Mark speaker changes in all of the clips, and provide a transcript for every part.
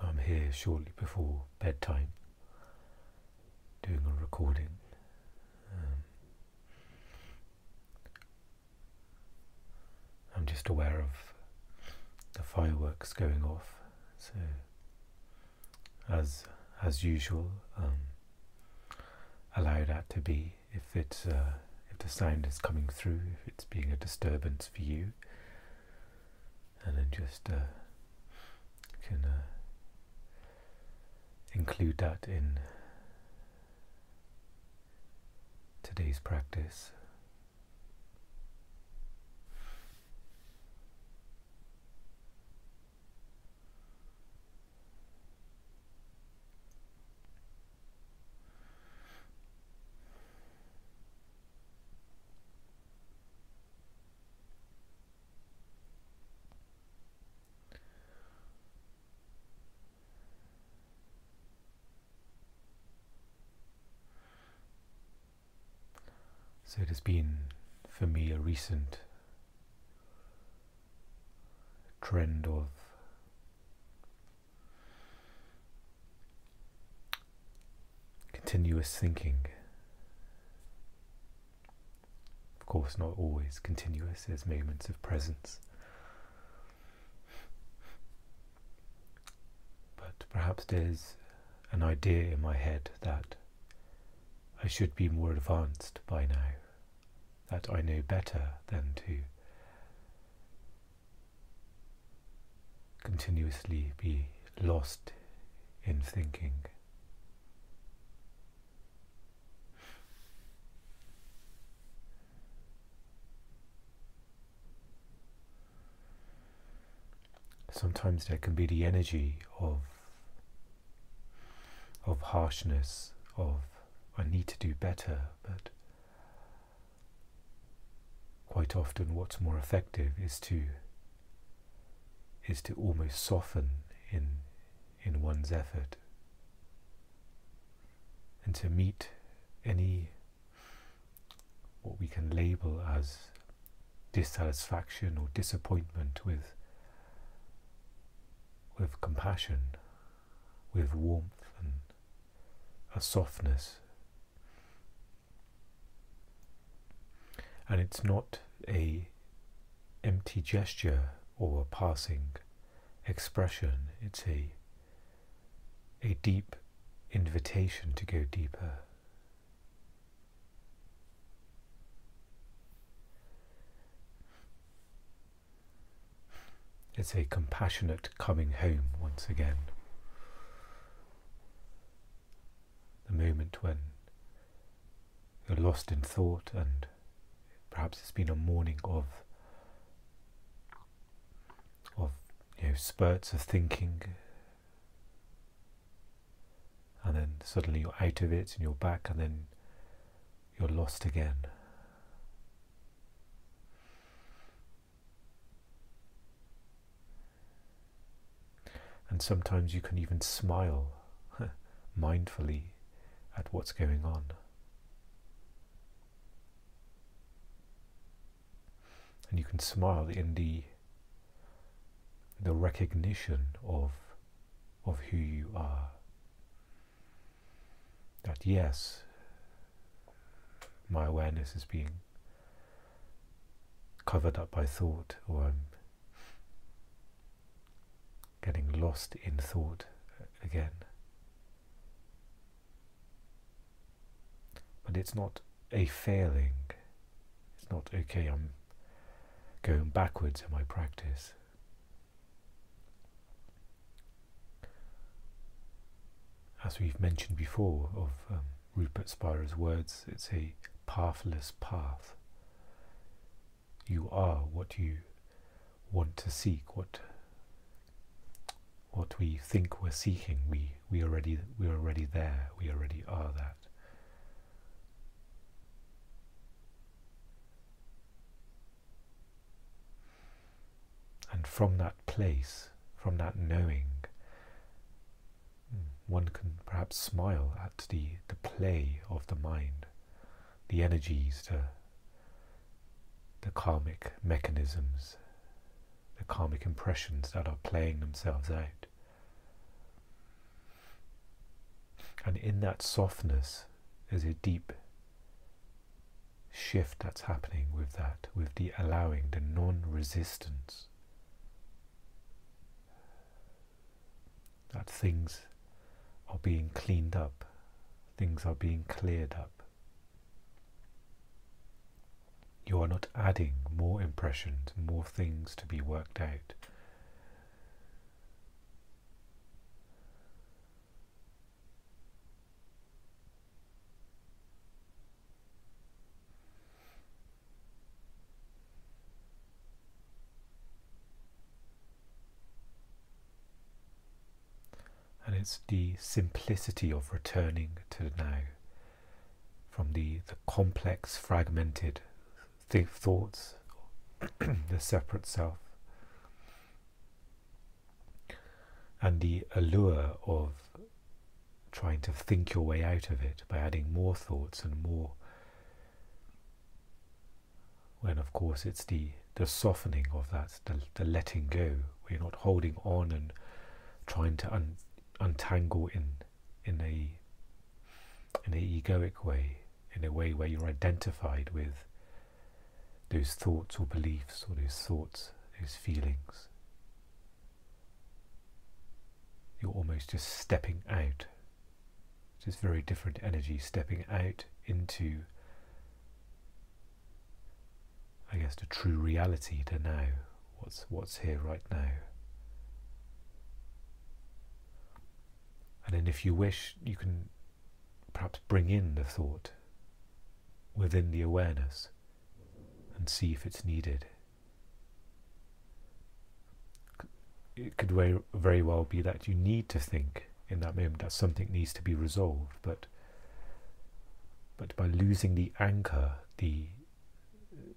Speaker 1: So I'm here shortly before bedtime doing a recording. Um, I'm just aware of the fireworks going off, so as as usual, um, allow that to be. If it's uh, if the sound is coming through, if it's being a disturbance for you, and then just uh, can uh, include that in today's practice. Has been for me a recent trend of continuous thinking. Of course, not always continuous, there's moments of presence. But perhaps there's an idea in my head that I should be more advanced by now, that I know better than to continuously be lost in thinking. Sometimes there can be the energy of of harshness, of I need to do better, but quite often what's more effective is to is to almost soften in in one's effort. And to meet any what we can label as dissatisfaction or disappointment with with compassion, with warmth and a softness. And it's not a empty gesture or a passing expression. It's a a deep invitation to go deeper. It's a compassionate coming home once again. The moment when you're lost in thought and perhaps it's been a morning of of you know spurts of thinking. And then suddenly you're out of it and you're back and then you're lost again. And sometimes you can even smile mindfully at what's going on and you can smile in the the recognition of of who you are. That yes my awareness is being covered up by thought or I'm getting lost in thought again. But it's not a failing. It's not okay I'm going backwards in my practice. As we've mentioned before of um, Rupert Spira's words, it's a pathless path. You are what you want to seek, what what we think we're seeking, we, we already we're already there, we already are that. From that place, from that knowing, hmm, one can perhaps smile at the, the play of the mind, the energies, the, the karmic mechanisms, the karmic impressions that are playing themselves out. And in that softness, there's a deep shift that's happening with that, with the allowing, the non resistance. That things are being cleaned up, things are being cleared up. You are not adding more impressions, more things to be worked out. The simplicity of returning to the now from the, the complex fragmented th- thoughts the separate self. And the allure of trying to think your way out of it by adding more thoughts and more when of course it's the the softening of that the, the letting go. Where you're not holding on and trying to un- untangle in in a in a egoic way, in a way where you're identified with those thoughts or beliefs or those thoughts, those feelings. You're almost just stepping out. Just very different energy, stepping out into I guess the true reality to now. What's what's here right now. And then, if you wish, you can perhaps bring in the thought within the awareness and see if it's needed. It could very, well be that you need to think in that moment that something needs to be resolved, but but by losing the anchor, the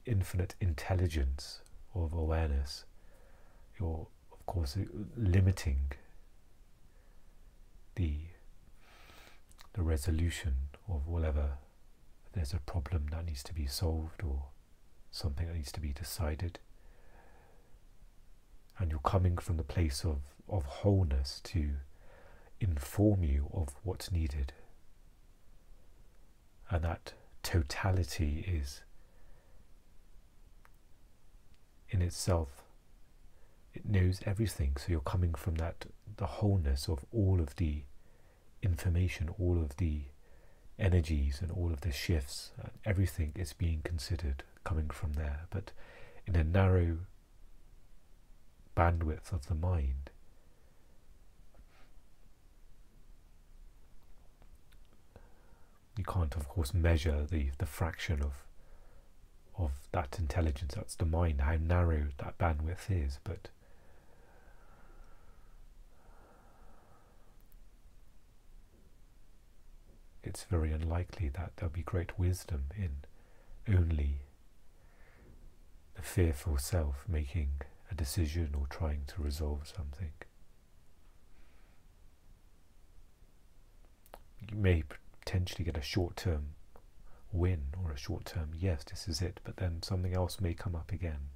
Speaker 1: infinite intelligence of awareness, you're of course limiting the the resolution of whatever there's a problem that needs to be solved or something that needs to be decided. And you're coming from the place of, of wholeness to inform you of what's needed. And that totality is in itself it knows everything. So you're coming from that the wholeness of all of the information, all of the energies and all of the shifts, and everything is being considered coming from there. But in a narrow bandwidth of the mind, you can't, of course, measure the, the fraction of of that intelligence. That's the mind, how narrow that bandwidth is, but it's very unlikely that there'll be great wisdom in only the fearful self making a decision or trying to resolve something. You may potentially get a short term win or a short term, yes, this is it, but then something else may come up again.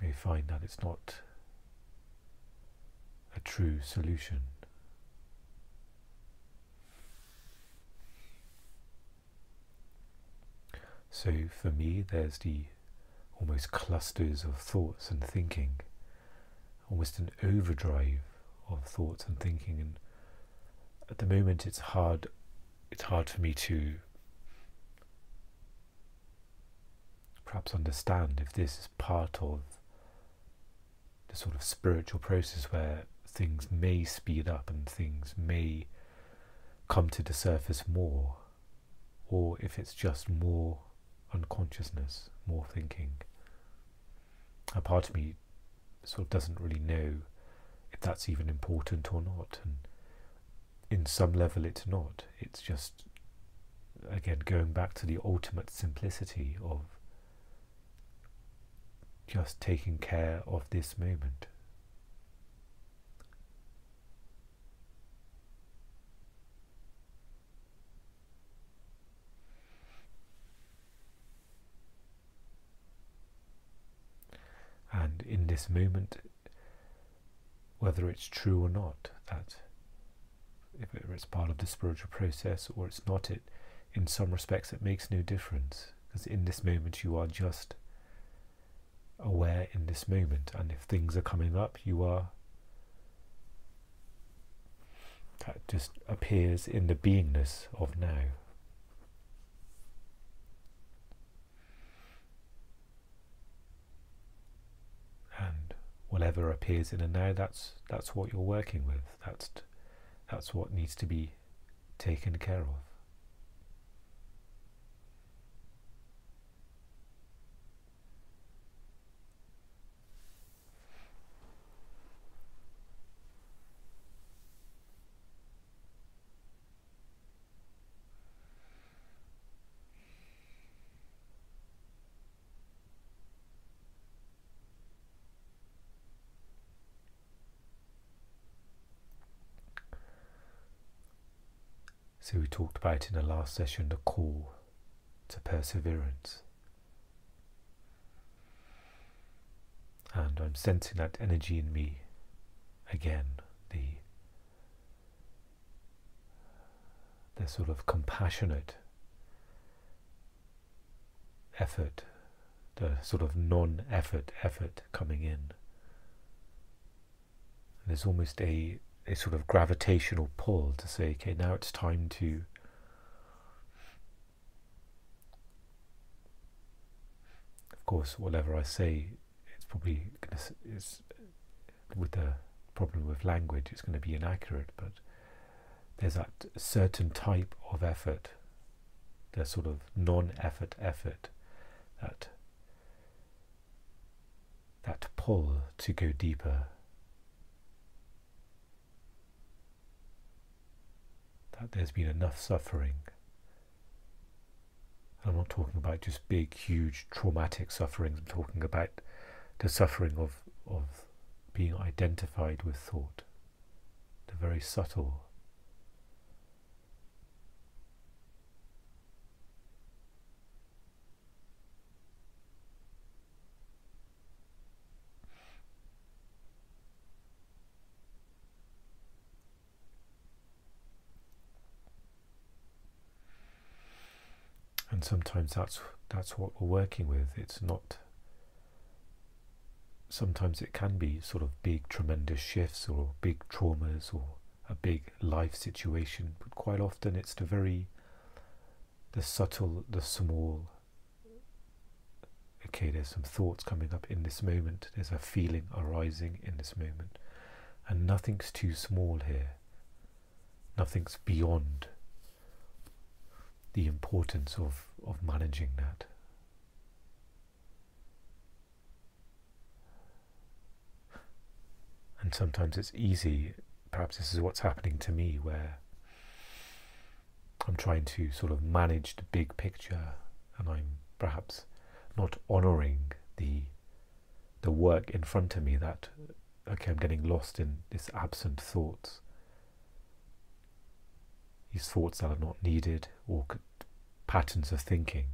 Speaker 1: You may find that it's not a true solution. So for me, there's the almost clusters of thoughts and thinking, almost an overdrive of thoughts and thinking. And at the moment, it's hard. It's hard for me to perhaps understand if this is part of the sort of spiritual process where things may speed up and things may come to the surface more, or if it's just more unconsciousness, more thinking. A part of me sort of doesn't really know if that's even important or not, and in some level it's not. It's just, again, going back to the ultimate simplicity of just taking care of this moment. In this moment, whether it's true or not, that whether it's part of the spiritual process or it's not, it in some respects it makes no difference because in this moment you are just aware in this moment, and if things are coming up, you are that just appears in the beingness of now. And whatever appears in a now, that's that's what you're working with. That's that's what needs to be taken care of. So we talked about in the last session the call to perseverance. And I'm sensing that energy in me again, the the sort of compassionate effort, the sort of non-effort effort coming in. There's almost a a sort of gravitational pull to say, okay, now it's time to of course, whatever I say, it's probably to, it's with the problem with language, it's going to be inaccurate, but there's that certain type of effort, the sort of non-effort effort, that that pull to go deeper that there's been enough suffering. I'm not talking about just big, huge, traumatic sufferings. I'm talking about the suffering of, of being identified with thought, the very subtle and sometimes that's that's what we're working with. It's not. Sometimes it can be sort of big, tremendous shifts or big traumas or a big life situation, but quite often it's the very, the subtle, the small. Okay, there's some thoughts coming up in this moment. There's a feeling arising in this moment, and nothing's too small here. Nothing's beyond the importance of, of managing that. And sometimes it's easy, perhaps this is what's happening to me, where I'm trying to sort of manage the big picture and I'm perhaps not honouring the the work in front of me that okay I'm getting lost in this absent thoughts these thoughts that are not needed or patterns of thinking.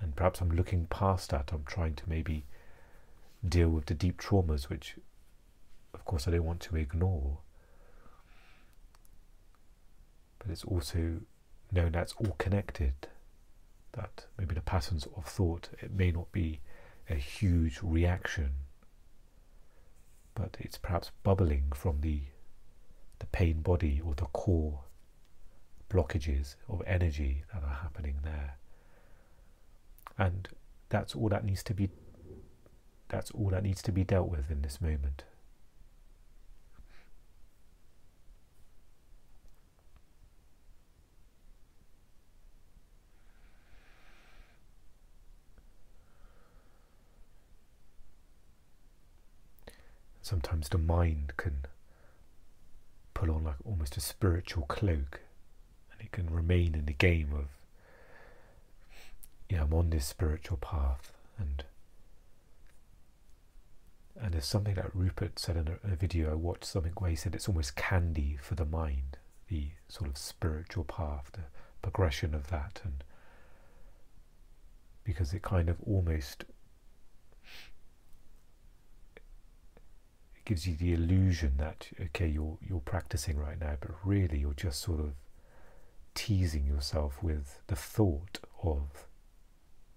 Speaker 1: And perhaps I'm looking past that, I'm trying to maybe deal with the deep traumas, which of course I don't want to ignore. But it's also known that's all connected, that maybe the patterns of thought, it may not be a huge reaction, but it's perhaps bubbling from the the pain body or the core blockages of energy that are happening there. And that's all that needs to be that's all that needs to be dealt with in this moment. Sometimes the mind can put on like almost a spiritual cloak it can remain in the game of you know, I'm on this spiritual path and and there's something that Rupert said in a, a, video I watched something where he said it's almost candy for the mind, the sort of spiritual path, the progression of that and because it kind of almost it gives you the illusion that okay you're you're practicing right now, but really you're just sort of teasing yourself with the thought of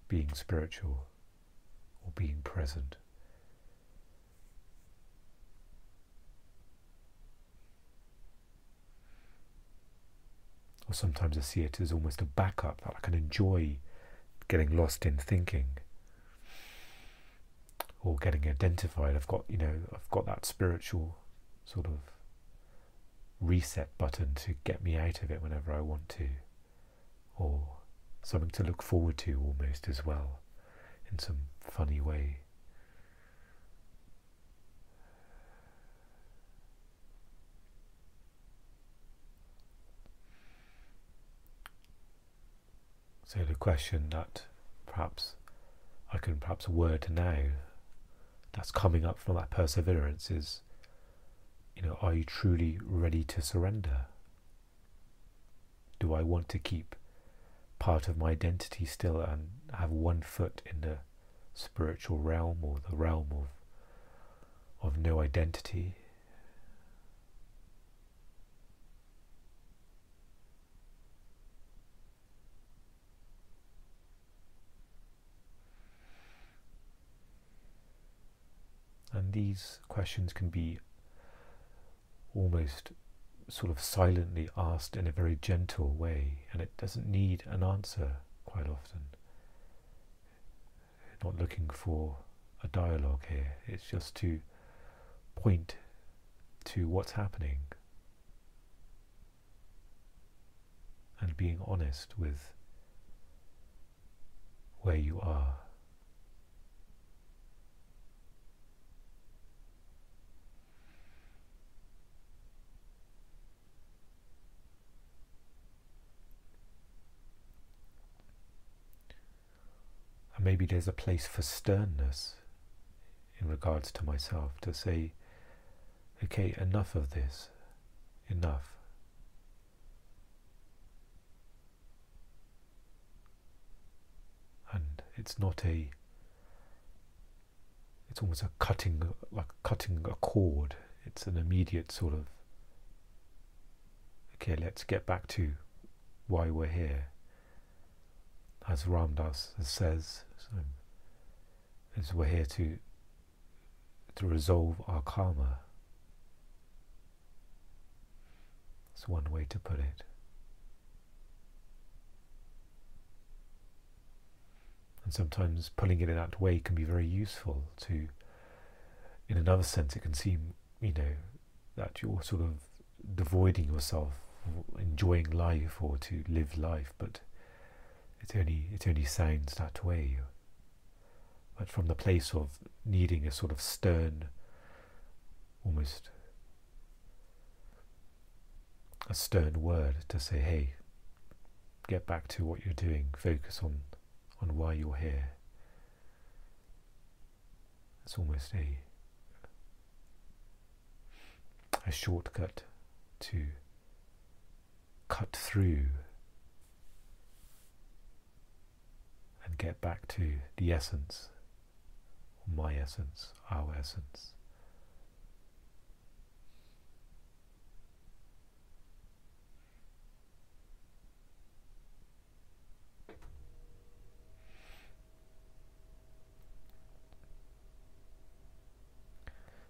Speaker 1: being spiritual or being present. Or sometimes I see it as almost a backup that I can enjoy getting lost in thinking or getting identified. I've got, you know, I've got that spiritual sort of reset button to get me out of it whenever I want to, or something to look forward to almost as well, in some funny way. So the question that perhaps I can perhaps word now that's coming up from that perseverance is you know, are you truly ready to surrender? Do I want to keep part of my identity still and have one foot in the spiritual realm or the realm of of no identity? And these questions can be almost sort of silently asked in a very gentle way, and it doesn't need an answer quite often. Not looking for a dialogue here, it's just to point to what's happening and being honest with where you are. And maybe there's a place for sternness in regards to myself to say, okay, enough of this, enough. And it's not a, it's almost a cutting, like cutting a cord. It's an immediate sort of, okay, let's get back to why we're here as Ram Dass says, so, is we're here to to resolve our karma. That's one way to put it. And sometimes pulling it in that way can be very useful to, in another sense, it can seem, you know, that you're sort of devoiding yourself, enjoying life or to live life, but it only it only sounds that way. But from the place of needing a sort of stern, almost a stern word to say, hey, get back to what you're doing, focus on on why you're here. It's almost a a shortcut to cut through and get back to the essence, my essence, our essence.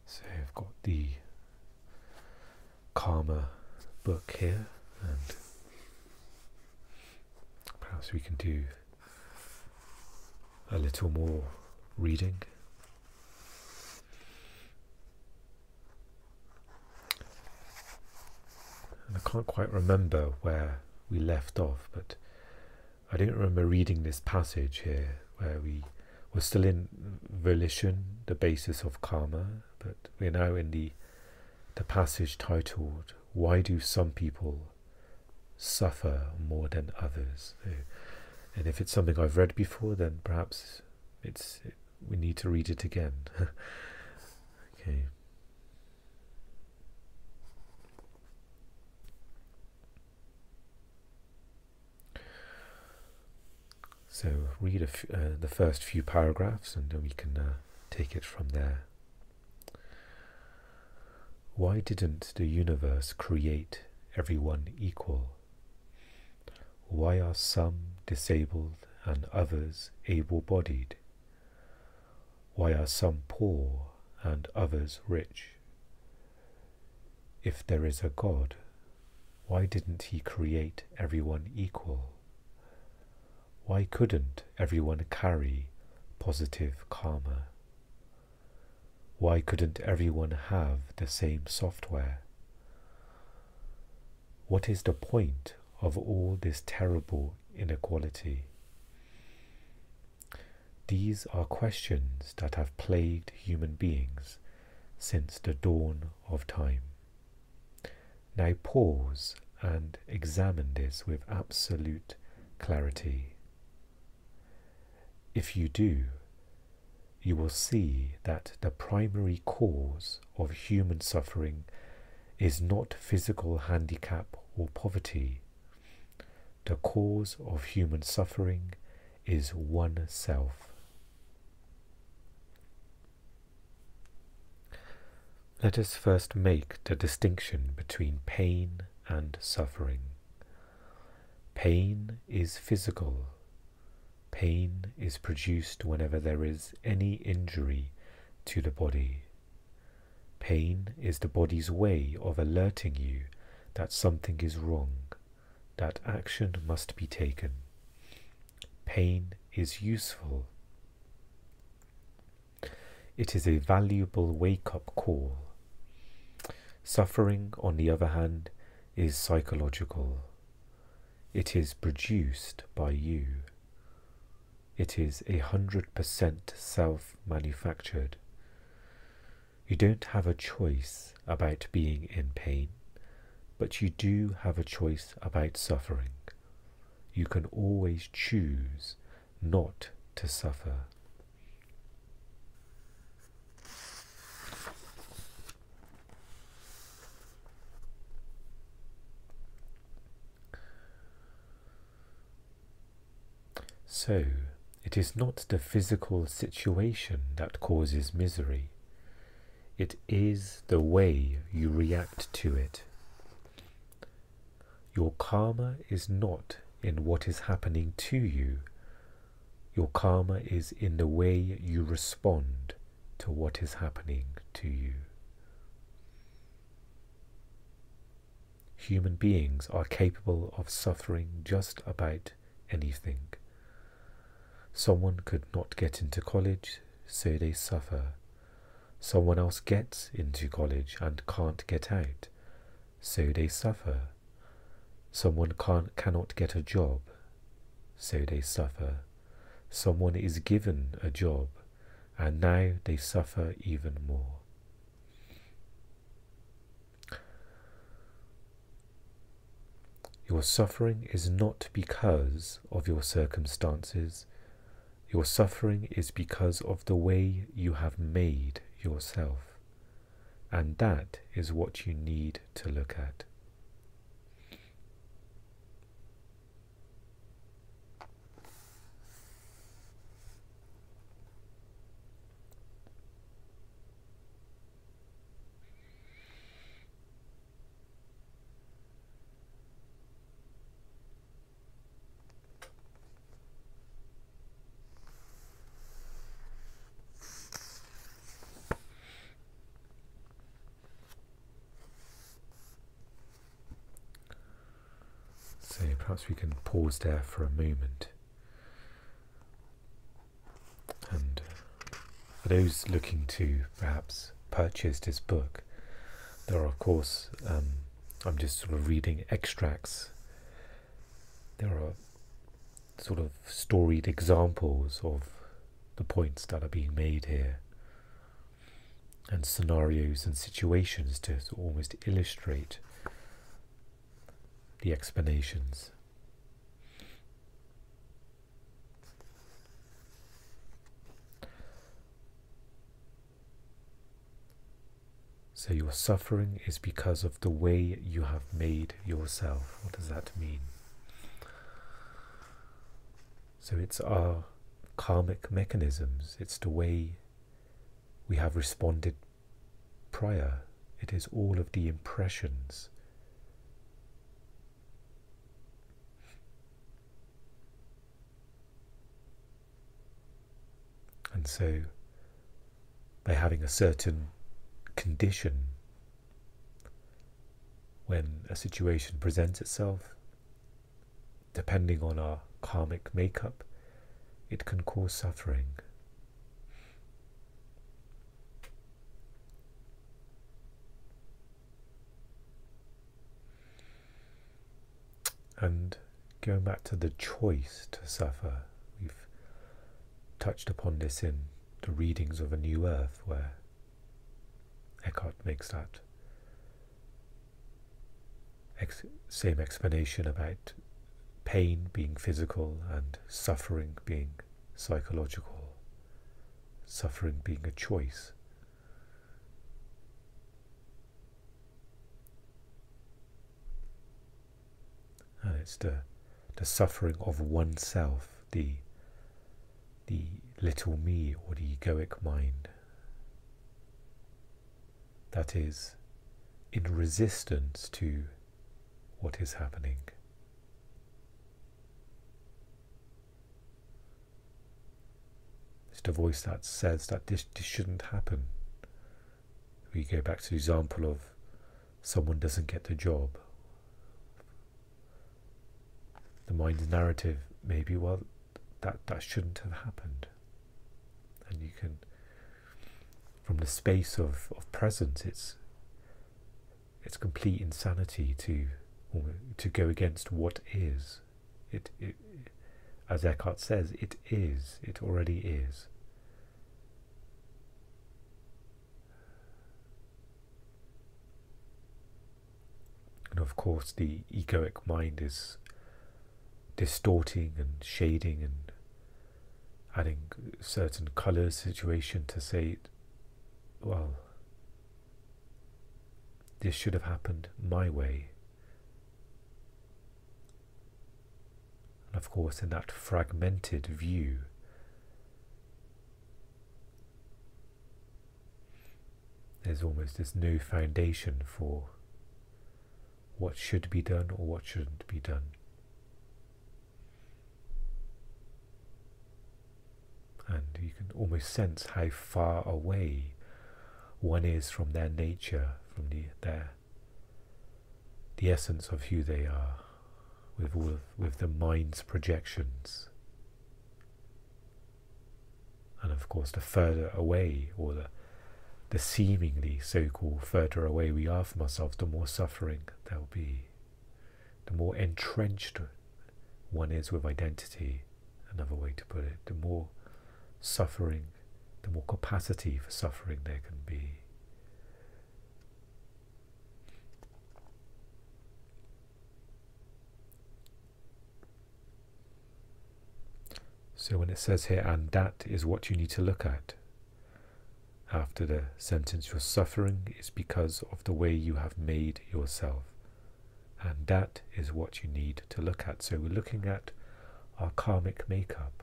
Speaker 1: So I've got the Karma book here, and perhaps we can do a little more reading. I can't quite remember where we left off, but I don't remember reading this passage here where we were still in volition, the basis of karma, but we're now in the the passage titled "Why Do Some People Suffer More Than Others?" So and if it's something I've read before, then perhaps it's we need to read it again. okay. So read uh, the first few paragraphs, and we can uh, take it from there. Why didn't the universe create everyone equal? Why are some disabled and others able bodied? Why are some poor and others rich? If there is a God, why didn't he create everyone equal? Why couldn't everyone carry positive karma? Why couldn't everyone have the same software? What is the point of all this terrible inequality? These are questions that have plagued human beings since the dawn of time. Now pause and examine this with absolute clarity. If you do, you will see that the primary cause of human suffering is not physical handicap or poverty. The cause of human suffering is one self. Let us first make the distinction between pain and suffering. Pain is physical. Pain is produced whenever there is any injury to the body. Pain is the body's way of alerting you that something is wrong, that action must be taken. Pain is useful. It is a valuable wake up call Suffering, on the other hand, is psychological. It is produced by you. It is a hundred percent self manufactured. You don't have a choice about being in pain, but you do have a choice about suffering. You can always choose not to suffer. So, it is not the physical situation that causes misery, it is the way you react to it. Your karma is not in what is happening to you, your karma is in the way you respond to what is happening to you. Human beings are capable of suffering just about anything. Someone could not get into college, so they suffer. Someone else gets into college and can't get out, so they suffer. Someone can't, cannot get a job, so they suffer. Someone is given a job, and now they suffer even more. Your suffering is not because of your circumstances your suffering is because of the way you have made yourself, and that is what you need to look at. perhaps we there for a moment. And for those looking to perhaps purchase this book, there are, of course, um, I'm just sort of reading extracts. There are sort of storied examples of the points that are being made here and scenarios and situations to almost illustrate the explanations. So your suffering is because of the way you have made yourself. What does that mean? So it's our karmic mechanisms, it's the way we have responded prior it is all of the impressions. And so, by having a certain condition, when a situation presents itself, depending on our karmic makeup, it can cause suffering. And going back to the choice to suffer, we've touched upon this in the readings of A New Earth, where Eckhart makes that ex same explanation about pain being physical and suffering being psychological, suffering being a choice. And it's the, the suffering of oneself, the, the little me or the egoic mind that is in resistance to what is happening. It's the voice that says that this, this shouldn't happen. We go back to the example of someone doesn't get the job the mind's narrative maybe well that that shouldn't have happened and you can from the space of, of presence it's it's complete insanity to to go against what is. It, it as Eckhart says it is it already is. And of course the egoic mind is distorting and shading and adding certain colours situation to say, well, this should have happened my way. And of course, in that fragmented view, there's almost there's no foundation for what should be done or what shouldn't be done. and you can almost sense how far away one is from their nature, from the, their the essence of who they are, with all of, with the mind's projections. And of course, the further away, or the the seemingly so-called further away we are from ourselves, the more suffering there will be. The more entrenched one is with identity, another way to put it, the more suffering, the more capacity for suffering there can be. So when it says here, and that is what you need to look at, after the sentence, your suffering is because of the way you have made yourself. And that is what you need to look at. So we're looking at our karmic makeup.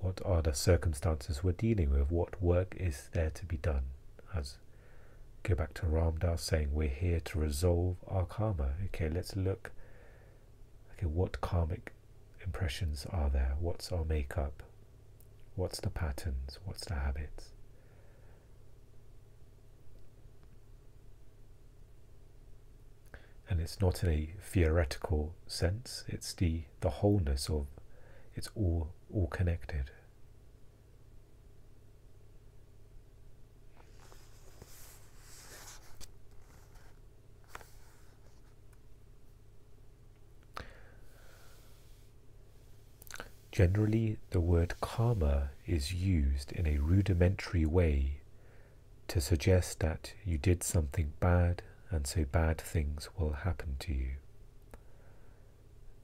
Speaker 1: What are the circumstances we're dealing with? What work is there to be done? As go back to Ram Dass saying we're here to resolve our karma. Okay, let's look. Okay, what karmic impressions are there? What's our makeup? What's the patterns? What's the habits? And it's not in a theoretical sense, it's the, the wholeness of it's all all connected. Generally, the word karma is used in a rudimentary way to suggest that you did something bad and so bad things will happen to you.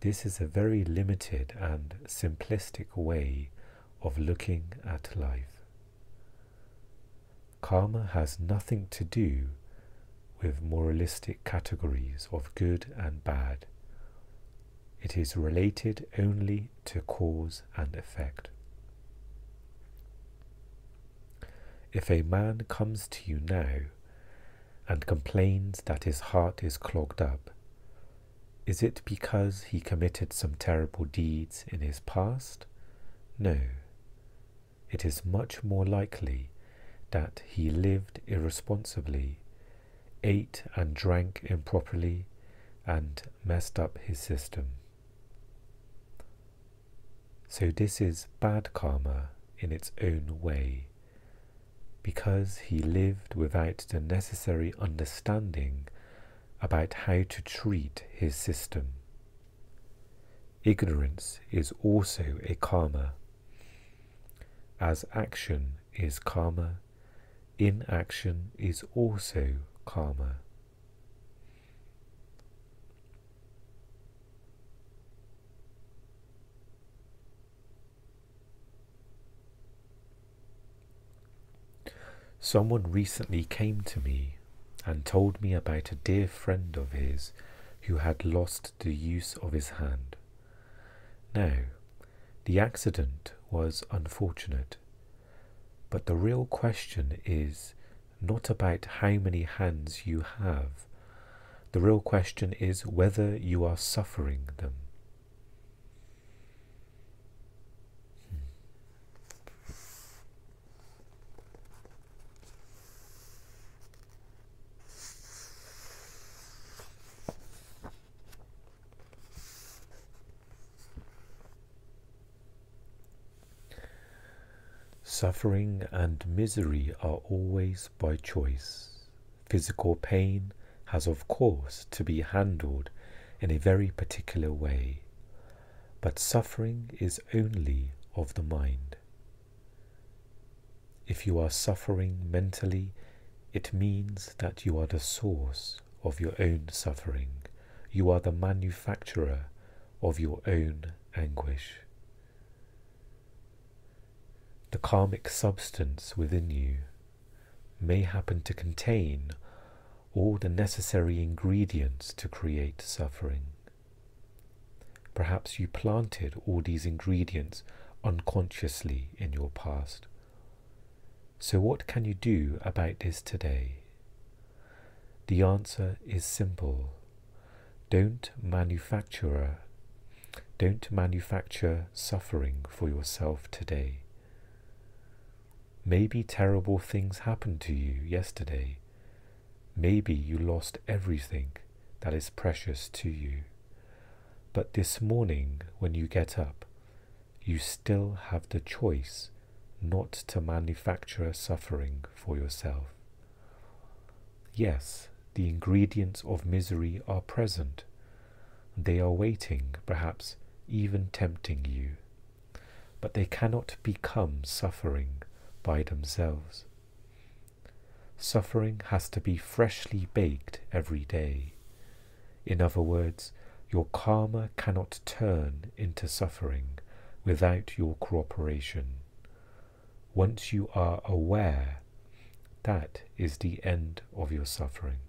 Speaker 1: This is a very limited and simplistic way of looking at life. Karma has nothing to do with moralistic categories of good and bad. It is related only to cause and effect. if a man comes to you now and complains that his heart is clogged up, is it because he committed some terrible deeds in his past? No. It is much more likely that he lived irresponsibly, ate and drank improperly, and messed up his system. So, this is bad karma in its own way, because he lived without the necessary understanding about how to treat his system. Ignorance is also a karma. As action is karma, inaction is also karma. Someone recently came to me and told me about a dear friend of his who had lost the use of his hand. Now, the accident was unfortunate, but the real question is not about how many hands you have. The real question is whether you are suffering them. Suffering and misery are always by choice. Physical pain has, of course, to be handled in a very particular way, but suffering is only of the mind. If you are suffering mentally, it means that you are the source of your own suffering. You are the manufacturer of your own anguish the karmic substance within you may happen to contain all the necessary ingredients to create suffering. Perhaps you planted all these ingredients unconsciously in your past. So, what can you do about this today? The answer is simple. Don't manufacture don't manufacture suffering for yourself today. Maybe terrible things happened to you yesterday. Maybe you lost everything that is precious to you. But this morning, when you get up, you still have the choice not to manufacture suffering for yourself. Yes, the ingredients of misery are present. They are waiting, perhaps even tempting you. But they cannot become suffering by themselves. Suffering has to be freshly baked every day. In other words, your karma cannot turn into suffering without your cooperation. Once you are aware, that is the end of your suffering.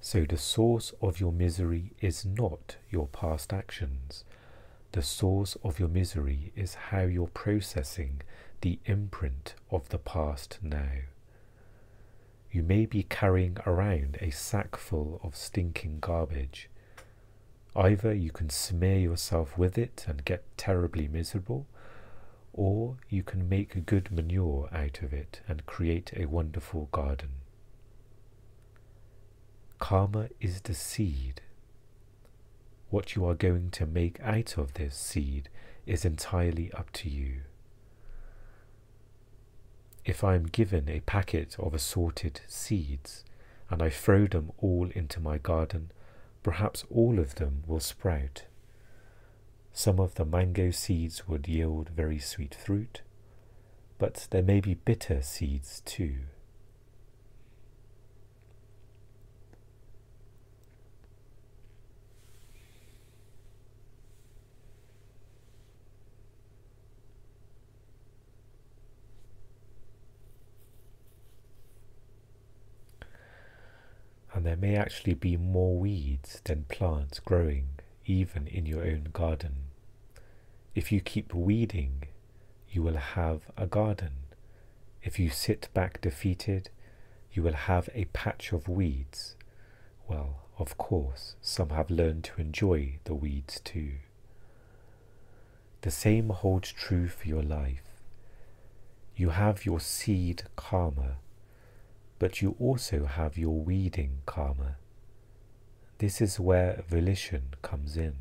Speaker 1: So the source of your misery is not your past actions, the source of your misery is how you're processing the imprint of the past now. You may be carrying around a sack full of stinking garbage. Either you can smear yourself with it and get terribly miserable, or you can make good manure out of it and create a wonderful garden. Karma is the seed what you are going to make out of this seed is entirely up to you. If I am given a packet of assorted seeds and I throw them all into my garden, perhaps all of them will sprout. Some of the mango seeds would yield very sweet fruit, but there may be bitter seeds too. May actually be more weeds than plants growing even in your own garden. If you keep weeding, you will have a garden. If you sit back defeated, you will have a patch of weeds. Well, of course, some have learned to enjoy the weeds too. The same holds true for your life. You have your seed karma, but you also have your weeding karma. This is where volition comes in.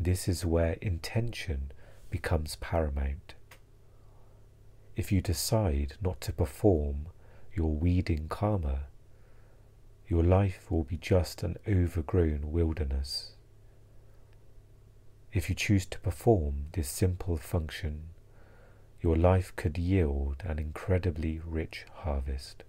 Speaker 1: This is where intention becomes paramount. If you decide not to perform your weeding karma, your life will be just an overgrown wilderness. If you choose to perform this simple function, your life could yield an incredibly rich harvest.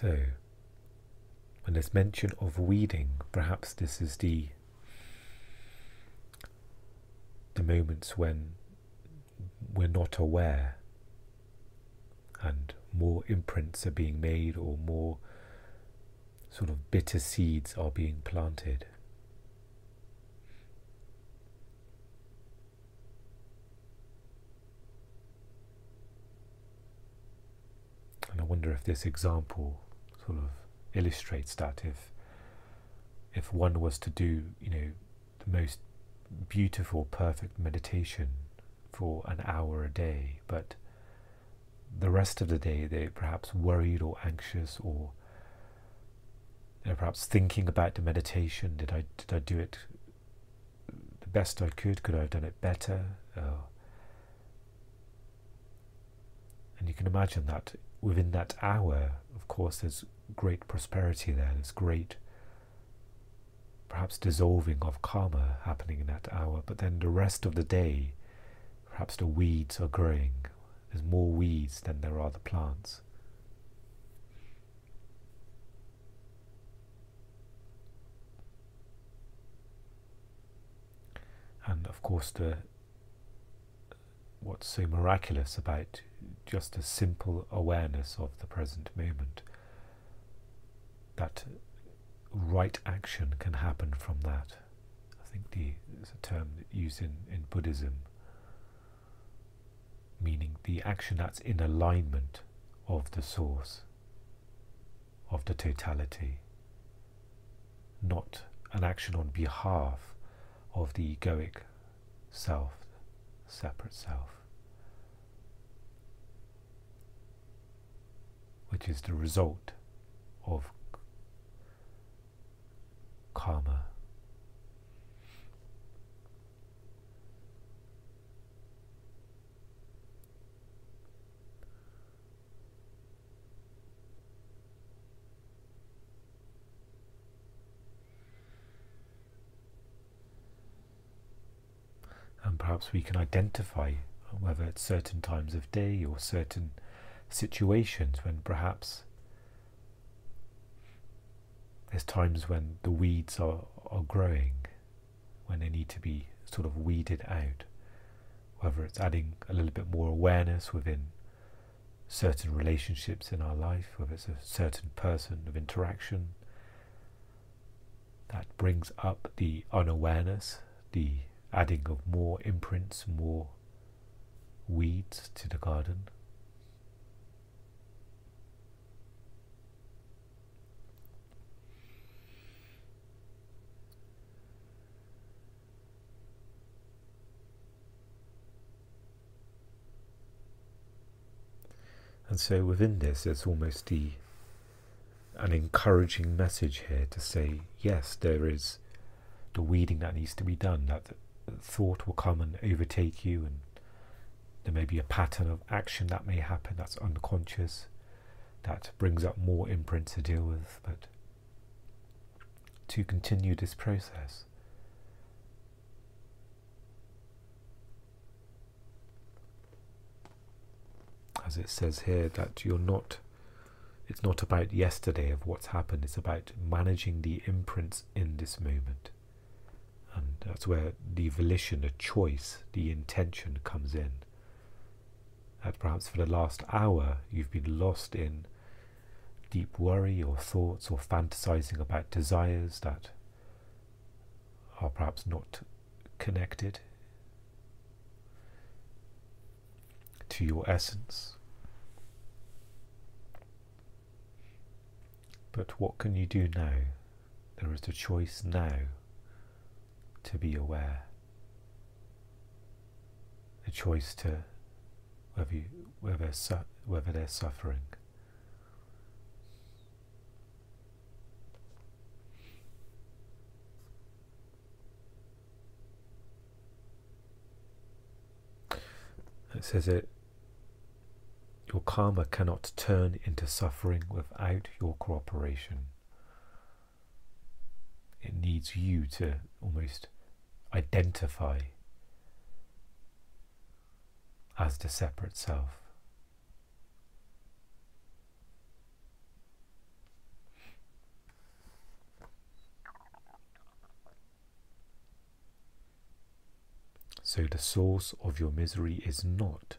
Speaker 1: So, when there's mention of weeding, perhaps this is the the moments when we're not aware and more imprints are being made or more sort of bitter seeds are being planted. And I wonder if this example sort of illustrates that if if one was to do you know the most beautiful perfect meditation for an hour a day but the rest of the day they're perhaps worried or anxious or they're perhaps thinking about the meditation did I did I do it the best I could could I have done it better uh, and you can imagine that within that hour of course there's great prosperity there. There's great, perhaps, dissolving of karma happening in that hour. But then the rest of the day, perhaps the weeds are growing. There's more weeds than there are the plants. And of course, the what's so miraculous about just a simple awareness of the present moment that right action can happen from that. I think the is a term used in, in Buddhism, meaning the action that's in alignment of the source, of the totality, not an action on behalf of the egoic self, separate self, which is the result of karma. And perhaps we can identify whether it's certain times of day or certain situations when perhaps there's times when the weeds are, are growing, when they need to be sort of weeded out, whether it's adding a little bit more awareness within certain relationships in our life, whether it's a certain person of interaction that brings up the unawareness, the adding of more imprints, more weeds to the garden. And so within this, there's almost the an encouraging message here to say, yes, there is the weeding that needs to be done. That thought will come and overtake you, and there may be a pattern of action that may happen that's unconscious, that brings up more imprints to deal with. But to continue this process, as it says here, that you're not, it's not about yesterday of what's happened, it's about managing the imprints in this moment. And that's where the volition, the choice, the intention comes in. that perhaps for the last hour you've been lost in deep worry or thoughts or fantasizing about desires that are perhaps not connected to your essence. But what can you do now? There is a choice now to be aware. A choice to whether, you, whether, su- whether they're suffering. It says it your karma cannot turn into suffering without your cooperation. It needs you to almost identify as the separate self. So the source of your misery is not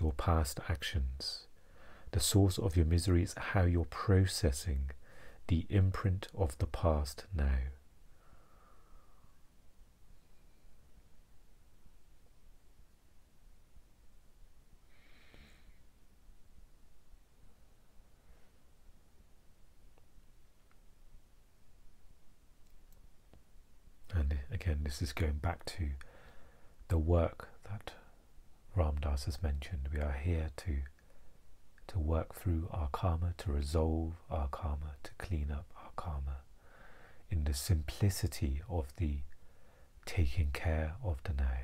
Speaker 1: your past actions. The source of your misery is how you're processing the imprint of the past now. And again, this is going back to the work that Ram Dass has mentioned. We are here to to work through our karma, to resolve our karma, to clean up our karma in the simplicity of the taking care of the now.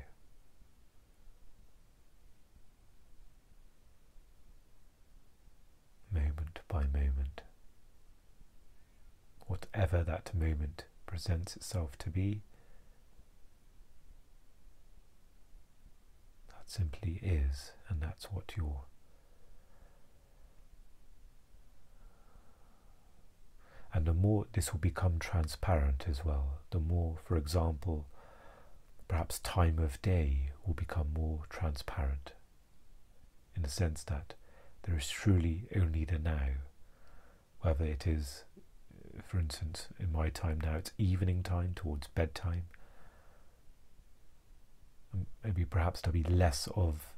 Speaker 1: Moment by moment. Whatever that moment presents itself to be, simply is, and that's what you're. And the more this will become transparent as well the more for example perhaps time of day will become more transparent in the sense that there is truly only the now. Whether it is for instance in my time now it's evening time towards bedtime maybe perhaps there'll be less of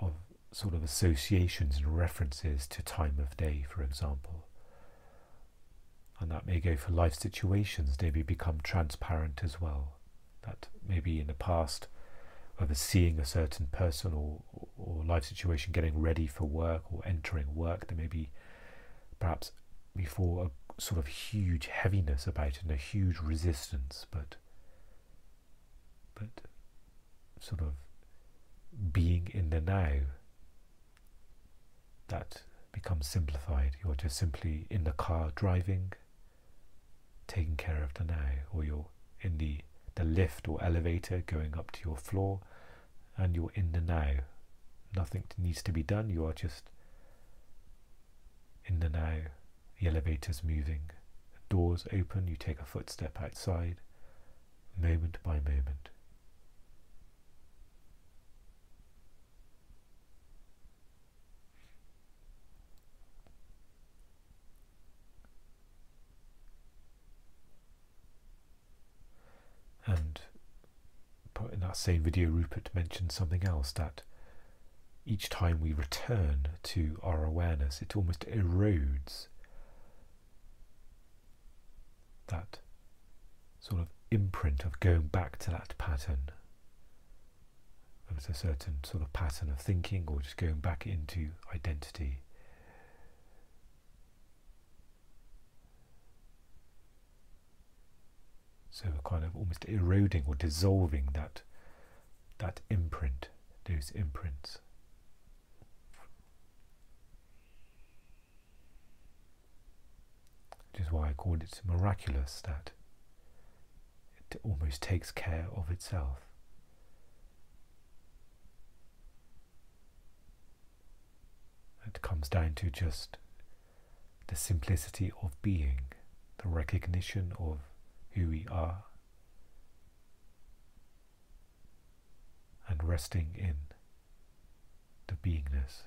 Speaker 1: of sort of associations and references to time of day for example and that may go for life situations, maybe become transparent as well. That maybe in the past, whether seeing a certain person or, or life situation, getting ready for work or entering work, there may be perhaps before a sort of huge heaviness about it and a huge resistance, but but sort of being in the now that becomes simplified. You're just simply in the car driving taking care of the now, or you're in the, the lift or elevator going up to your floor, and you're in the now. Nothing needs to be done, you are just in the now. The elevator's moving, doors open, you take a footstep outside, moment by moment. And in that same video, Rupert mentioned something else that each time we return to our awareness, it almost erodes that sort of imprint of going back to that pattern. There's a certain sort of pattern of thinking or just going back into identity. So kind of almost eroding or dissolving that that imprint, those imprints. Which is why I call it miraculous that it almost takes care of itself. It comes down to just the simplicity of being, the recognition of who we are and resting in the beingness.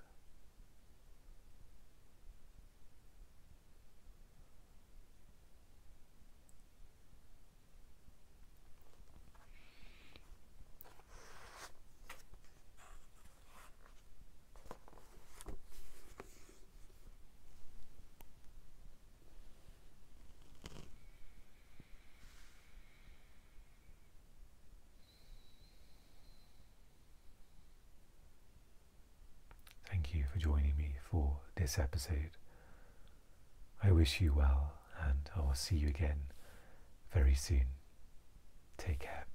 Speaker 1: Thank you for joining me for this episode. I wish you well, and I will see you again very soon. Take care.